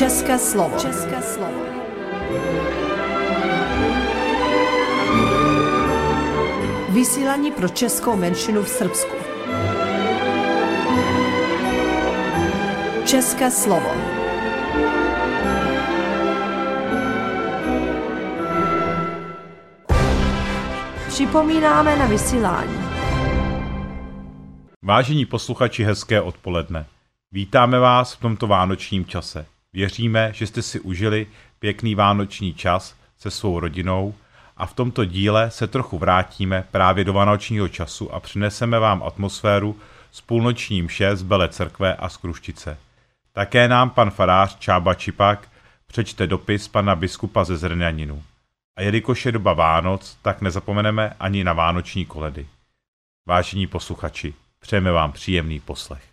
České slovo. České slovo. Vysílání pro českou menšinu v Srbsku. České slovo. Připomínáme na vysílání. Vážení posluchači, hezké odpoledne. Vítáme vás v tomto vánočním čase. Věříme, že jste si užili pěkný vánoční čas se svou rodinou a v tomto díle se trochu vrátíme právě do vánočního času a přineseme vám atmosféru s půlnočním mše z Bele Cerkve a z Kruštice. Také nám pan farář Čába Čipak přečte dopis pana biskupa ze Zrňaninu. A jelikož je doba Vánoc, tak nezapomeneme ani na vánoční koledy. Vážení posluchači, přejeme vám příjemný poslech.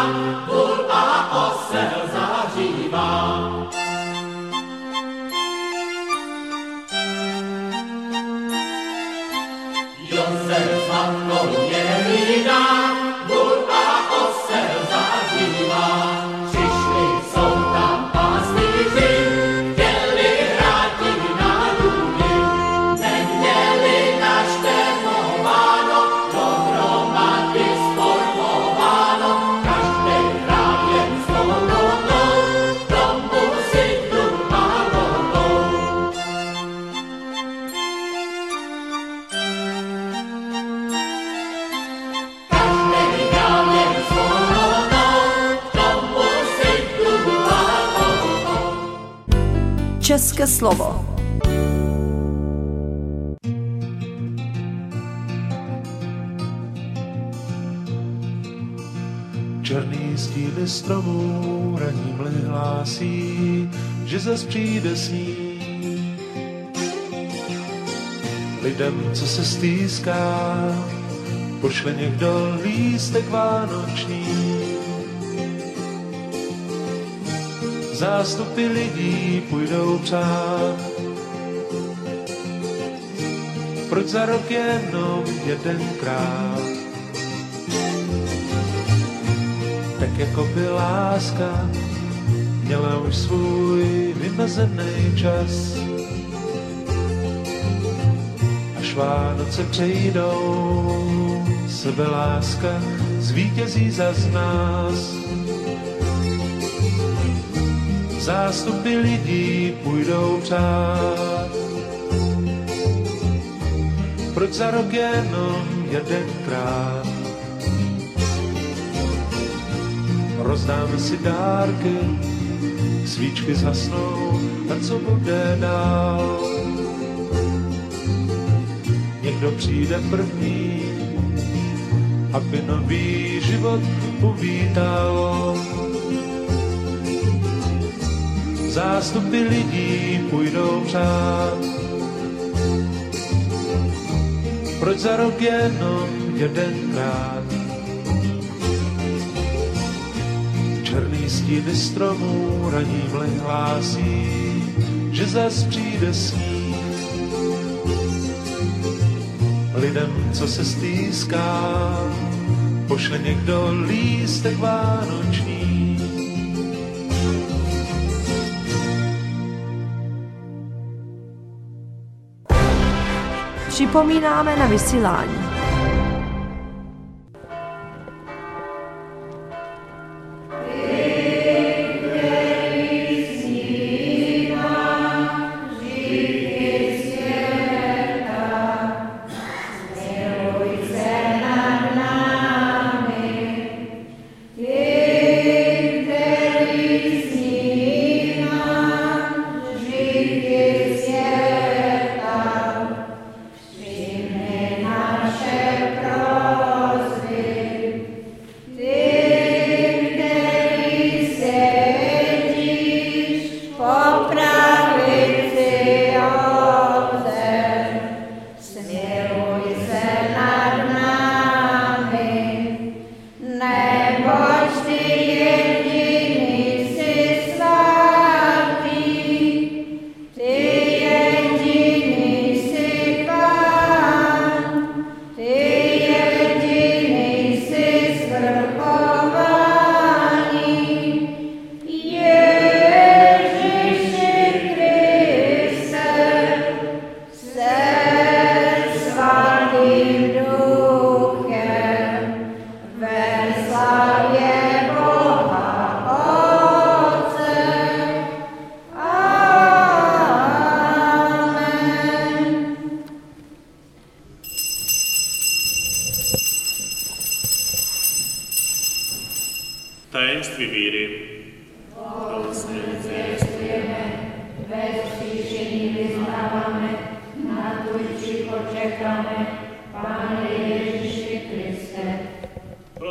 God. České slovo. Černý stíny stromů raní mly hlásí, že zas přijde sníh. Lidem, co se stýská, pošle někdo lístek vánoční. Zástupy lidí půjdou přát. Proč za rok jenom jedenkrát? Tak jako by láska měla už svůj vymezený čas. Až Vánoce přejdou, sebe láska zvítězí za nás zástupy lidí půjdou přát. Proč za rok jenom jedenkrát? Rozdáme si dárky, svíčky zhasnou, a co bude dál? Někdo přijde první, aby nový život uvítal zástupy lidí půjdou přát. Proč za rok jenom jedenkrát? Černý stíny stromů raní mlej hlásí, že zas přijde sníh. Lidem, co se stýská, pošle někdo lístek vánoční Připomínáme na vysílání.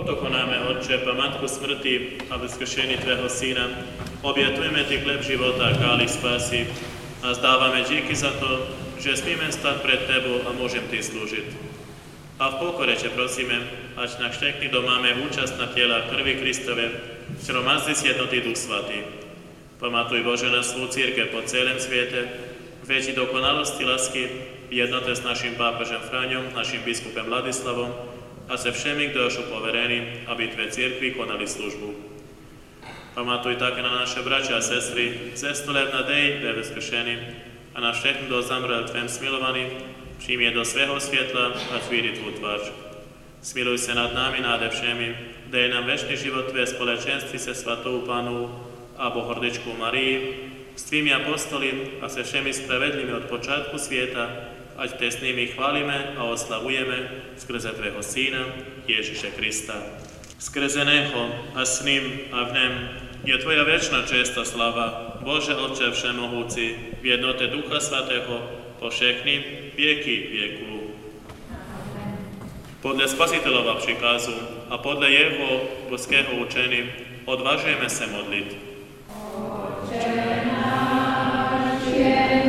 Otoko name, Otče, památku smrti, a beskršeni Tvého Syna. Obětujeme Ti chleb života, káli spasi, a zdáváme díky za to, že smíme stát pred Tebou a môžem Ti slúžiť. A v pokore Ťa prosíme, ať na všetky domáme účastná tela krvi Kristove, v ktorom si jednotý Duch Svatý. Pamatuj Bože na svú církev po celém světě, väčší dokonalosti lásky, jednoté s našim pápežem Fráňom, našim biskupem Vladislavom, a se všemi, kdo sú poverení, aby Tve církvi konali službu. Pamatuj také na naše bratia a sestry, cestu v nadeji, ve vzkřešení a na všechny, kdo zamrel Tvém smilovaný, přijmi je do svého světla a tvíri Tvú tvář. Smiluj se nad námi, náde všemi, dej nám večný život Tvé společenství se svatou Panu a Bohordičkou Marii, s Tvými apostoli a se všemi spravedlými od počátku svijeta, ať te s nimi chválime a oslavujeme skrze Tvého Syna, Ježiše Krista. Skrze Neho a s ním a v nem je Tvoja večná česta slava, Bože Otče Všemohúci, v jednote Ducha Svatého, po všechny vieky vieku. Podle Spasiteľova přikazu a podle Jeho boského učení odvážujeme se modlit. Posvěcej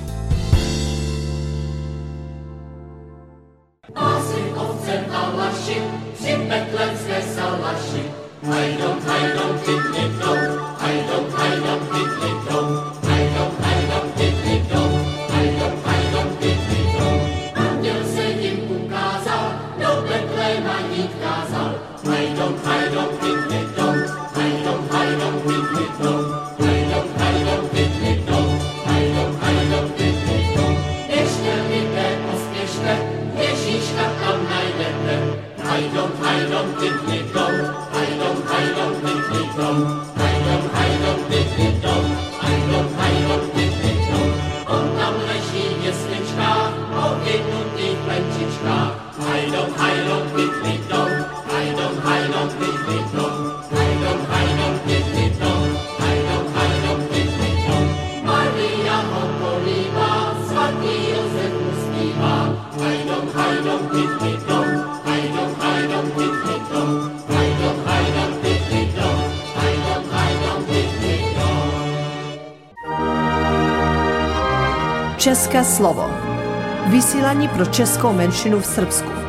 long, hai long, hai long, linh linh long. Slovo. Vysílání pro českou menšinu v Srbsku.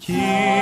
七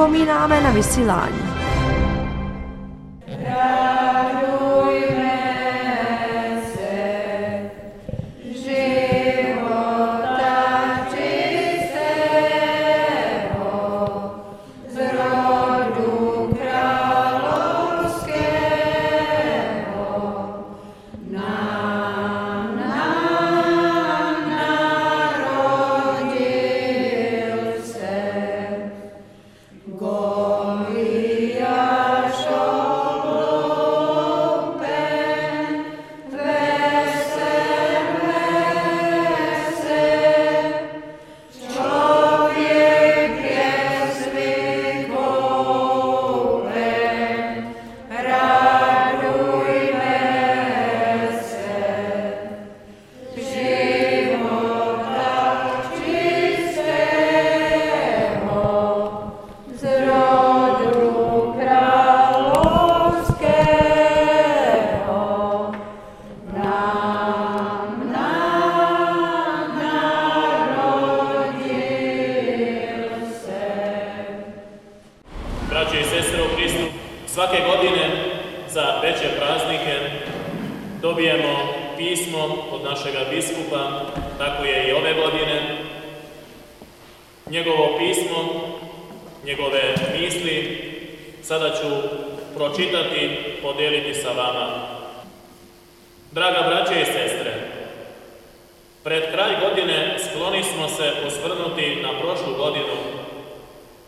připomínáme na vysílání.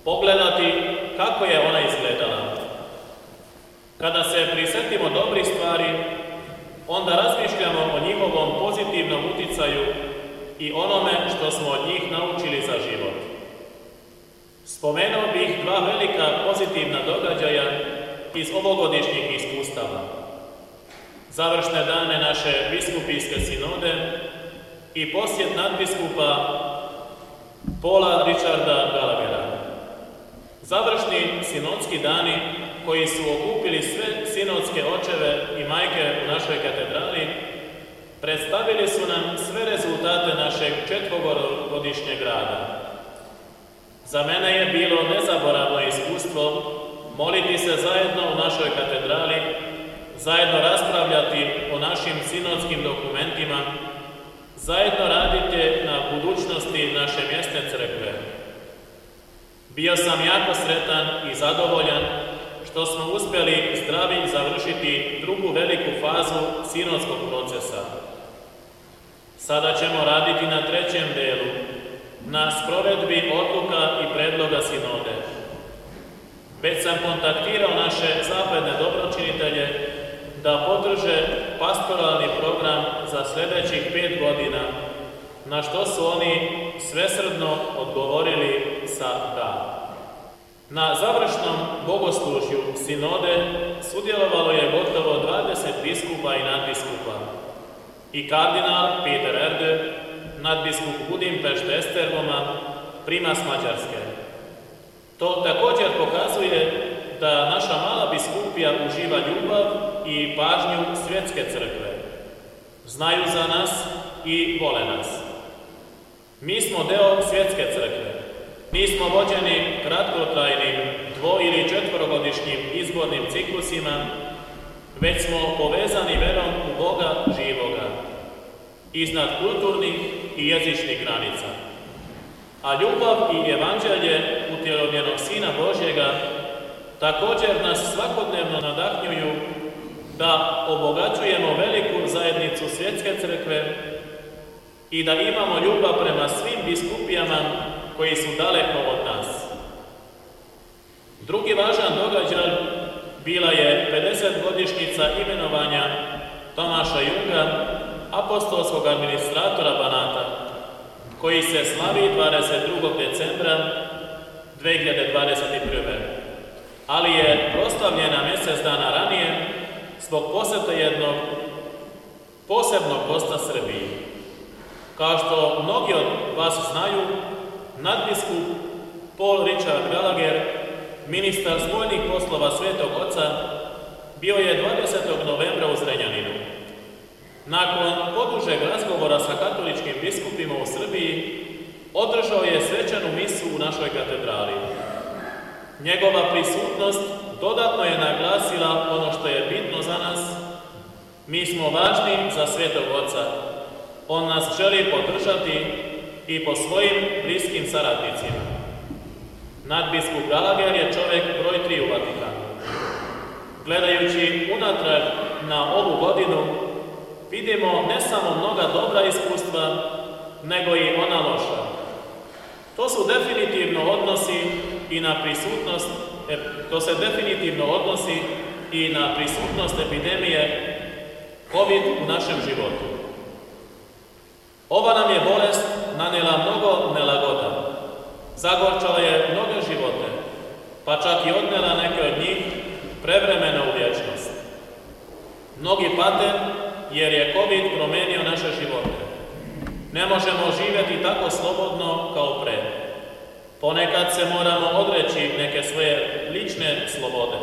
Pogledati kako je ona izgledala. Kada se prisetimo dobrih stvari, onda razmišljamo o njihovom pozitivnom uticaju i onome što smo od njih naučili za život. Spomenuo bih dva velika pozitivna događaja iz ovogodišnjih iskustava. Završne dane naše biskupijske sinode i posjet nadbiskupa Pola Richarda Galavera. Završni sinodski dani koji su okupili sve sinodske očeve i majke u našoj katedrali predstavili su nam sve rezultate našeg četvogodišnjeg rada. Za mene je bilo nezaboravno iskustvo moliti se zajedno u našoj katedrali, zajedno raspravljati o našim sinodskim dokumentima, zajedno raditi na budućnosti naše mjesne crkve. Bio sam jako sretan i zadovoljan što smo uspjeli zdravi završiti drugu veliku fazu sinodskog procesa. Sada ćemo raditi na trećem delu, na sprovedbi odluka i predloga sinode. Već sam kontaktirao naše zapadne dobročinitelje da podrže pastoralni program za sljedećih pet godina, na što su oni svesrdno odgovorili sa da. Na završnom bogoslužju sinode sudjelovalo je gotovo 20 biskupa i nadbiskupa. I kardinal Peter Erde, nadbiskup Budimpešte Esterboma, primas Mađarske. To također pokazuje da naša mala biskupija uživa ljubav i pažnju svjetske crkve. Znaju za nas i vole nas. Mi smo deo svjetske crkve. Nismo vođeni kratkotrajnim dvo- ili četvorogodišnjim izbornim ciklusima, već smo povezani verom u Boga živoga, iznad kulturnih i jezičnih granica. A ljubav i evanđelje utjelovljenog Sina Božjega također nas svakodnevno nadahnjuju da obogaćujemo veliku zajednicu svjetske crkve i da imamo ljubav prema svim biskupijama koji su daleko od nas. Drugi važan događaj bila je 50-godišnjica imenovanja Tomaša Junga, apostolskog administratora Banata, koji se slavi 22. decembra 2021. Ali je proslavljena mjesec dana ranije zbog posjeta jednog posebnog gosta Srbiji. Kao što mnogi od vas znaju, nadbiskup Paul Richard Gallagher, ministar spoljnih poslova Svetog Oca, bio je 20. novembra u Zrenjaninu. Nakon podužeg razgovora sa katoličkim biskupima u Srbiji, održao je svečanu misu u našoj katedrali. Njegova prisutnost dodatno je naglasila ono što je bitno za nas. Mi smo važni za Svetog Oca. On nas želi podržati i po svojim bliskim saradnicima. Nadbiskup Gallagher je čovjek broj tri u Vatikanu. Gledajući unatrag na ovu godinu, vidimo ne samo mnoga dobra iskustva, nego i ona loša. To su definitivno odnosi i na prisutnost, e, to se definitivno odnosi i na prisutnost epidemije COVID u našem životu. Ova nam je bolest nanijela mnogo nelagoda. Zagorčala je mnoge živote, pa čak i odnela neke od njih prevremeno u vječnost. Mnogi pate jer je COVID promijenio naše živote. Ne možemo živjeti tako slobodno kao pre. Ponekad se moramo odreći neke svoje lične slobode.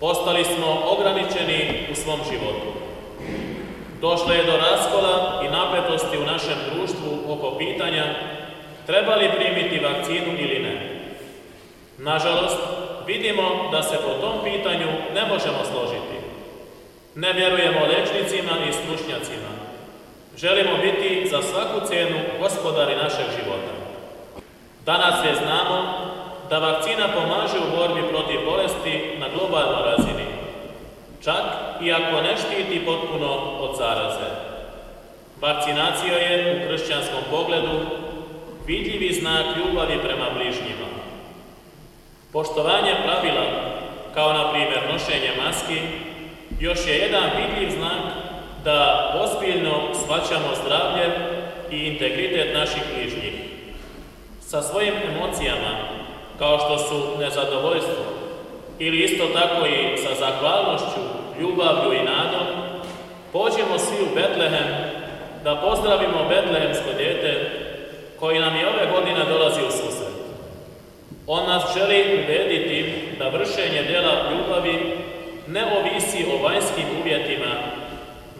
Postali smo ograničeni u svom životu. Došlo je do raskola i napetosti u našem društvu oko pitanja treba li primiti vakcinu ili ne. Nažalost, vidimo da se po tom pitanju ne možemo složiti. Ne vjerujemo liječnicima i stručnjacima. Želimo biti za svaku cijenu gospodari našeg života. Danas sve znamo da vakcina pomaže u borbi protiv bolesti na globalnoj razini, čak i ako ne štiti potpuno od zaraze. Vakcinacija je u kršćanskom pogledu vidljivi znak ljubavi prema bližnjima. Poštovanje pravila, kao na primjer nošenje maski, još je jedan vidljiv znak da ozbiljno shvaćamo zdravlje i integritet naših bližnjih. Sa svojim emocijama, kao što su nezadovoljstvo, ili isto tako i sa zahvalnošću, ljubavlju i nadom, pođemo svi u Betlehem da pozdravimo betlehemsko dijete koji nam je ove godine dolazi u susret. On nas želi ubediti da vršenje djela ljubavi ne ovisi o vanjskim uvjetima,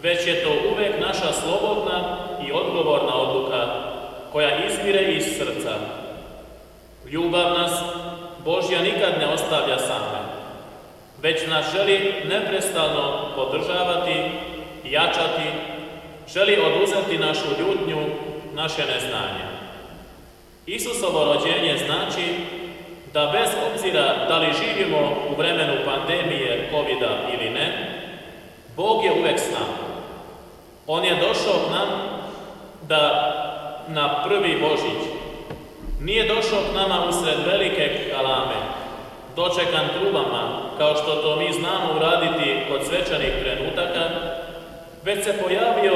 već je to uvijek naša slobodna i odgovorna odluka koja izvire iz srca. Ljubav nas Božja nikad ne ostavlja same, već nas želi neprestalno podržavati, jačati, želi oduzeti našu ljutnju, naše neznanje. Isusovo rođenje znači da bez obzira da li živimo u vremenu pandemije covid ili ne, Bog je uvek s nama. On je došao k nam da na prvi Božić. Nije došao k nama usred velike kalame, dočekan trubama, kao što to mi znamo uraditi kod svečanih trenutaka, već se pojavio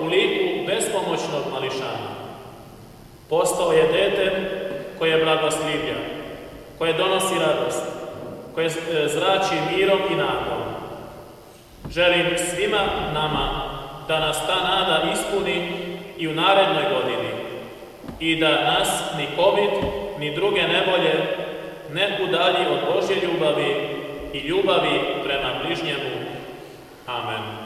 u liku bespomoćnog mališana. Postao je dete koje blagoslivlja, koje donosi radost, koje zrači mirom i nadom. Želim svima nama da nas ta nada ispuni i u narednoj godini i da nas ni COVID, ni druge nevolje ne udalji od Božje ljubavi i ljubavi prema bližnjemu. Amen.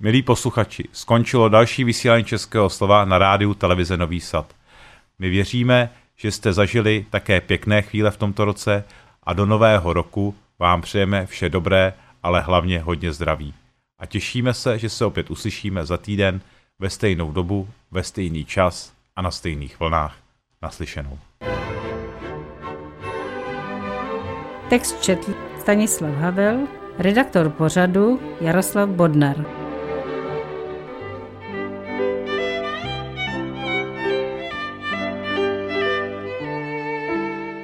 Milí posluchači, skončilo další vysílání Českého slova na rádiu televize Nový Sad. My věříme, že jste zažili také pěkné chvíle v tomto roce a do nového roku vám přejeme vše dobré, ale hlavně hodně zdraví. A těšíme se, že se opět uslyšíme za týden ve stejnou dobu, ve stejný čas a na stejných vlnách. Naslyšenou. Text četl Stanislav Havel, redaktor pořadu Jaroslav Bodnar.